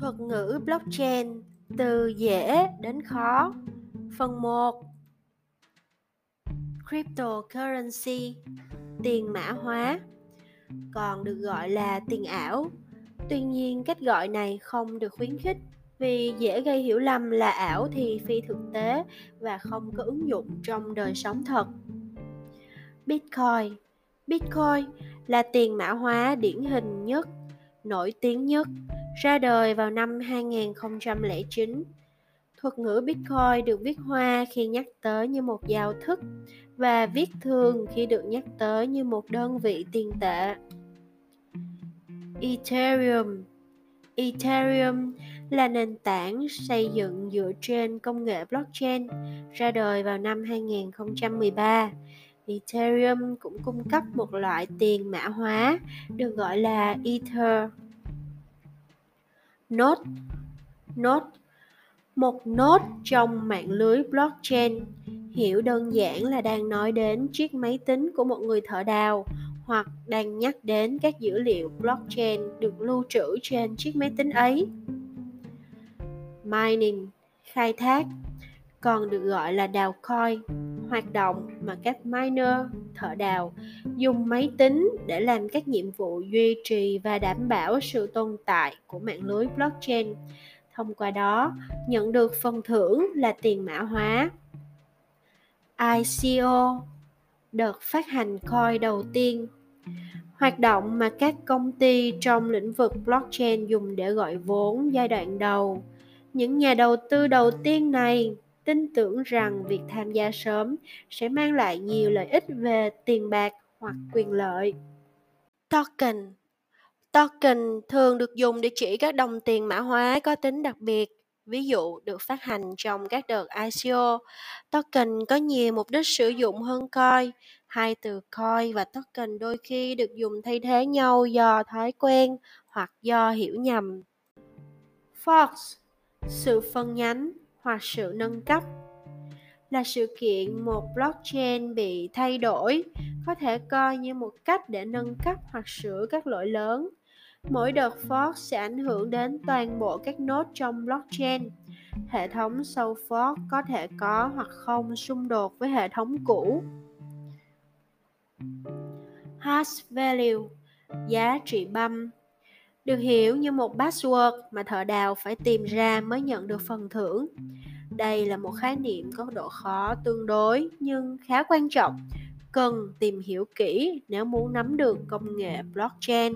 Thuật ngữ blockchain từ dễ đến khó. Phần 1 Cryptocurrency tiền mã hóa còn được gọi là tiền ảo. Tuy nhiên cách gọi này không được khuyến khích vì dễ gây hiểu lầm là ảo thì phi thực tế và không có ứng dụng trong đời sống thật. Bitcoin Bitcoin là tiền mã hóa điển hình nhất, nổi tiếng nhất ra đời vào năm 2009. Thuật ngữ Bitcoin được viết hoa khi nhắc tới như một giao thức và viết thường khi được nhắc tới như một đơn vị tiền tệ. Ethereum Ethereum là nền tảng xây dựng dựa trên công nghệ blockchain, ra đời vào năm 2013. Ethereum cũng cung cấp một loại tiền mã hóa, được gọi là Ether node node một node trong mạng lưới blockchain. Hiểu đơn giản là đang nói đến chiếc máy tính của một người thợ đào hoặc đang nhắc đến các dữ liệu blockchain được lưu trữ trên chiếc máy tính ấy. Mining, khai thác, còn được gọi là đào coin hoạt động mà các miner thợ đào dùng máy tính để làm các nhiệm vụ duy trì và đảm bảo sự tồn tại của mạng lưới blockchain. Thông qua đó, nhận được phần thưởng là tiền mã hóa. ICO đợt phát hành coin đầu tiên. Hoạt động mà các công ty trong lĩnh vực blockchain dùng để gọi vốn giai đoạn đầu. Những nhà đầu tư đầu tiên này tin tưởng rằng việc tham gia sớm sẽ mang lại nhiều lợi ích về tiền bạc hoặc quyền lợi. Token Token thường được dùng để chỉ các đồng tiền mã hóa có tính đặc biệt, ví dụ được phát hành trong các đợt ICO. Token có nhiều mục đích sử dụng hơn coin. Hai từ coin và token đôi khi được dùng thay thế nhau do thói quen hoặc do hiểu nhầm. Fork sự phân nhánh hoặc sự nâng cấp. Là sự kiện một blockchain bị thay đổi, có thể coi như một cách để nâng cấp hoặc sửa các lỗi lớn. Mỗi đợt fork sẽ ảnh hưởng đến toàn bộ các nốt trong blockchain. Hệ thống sau fork có thể có hoặc không xung đột với hệ thống cũ. Hash value, giá trị băm được hiểu như một password mà thợ đào phải tìm ra mới nhận được phần thưởng. Đây là một khái niệm có độ khó tương đối nhưng khá quan trọng, cần tìm hiểu kỹ nếu muốn nắm được công nghệ blockchain.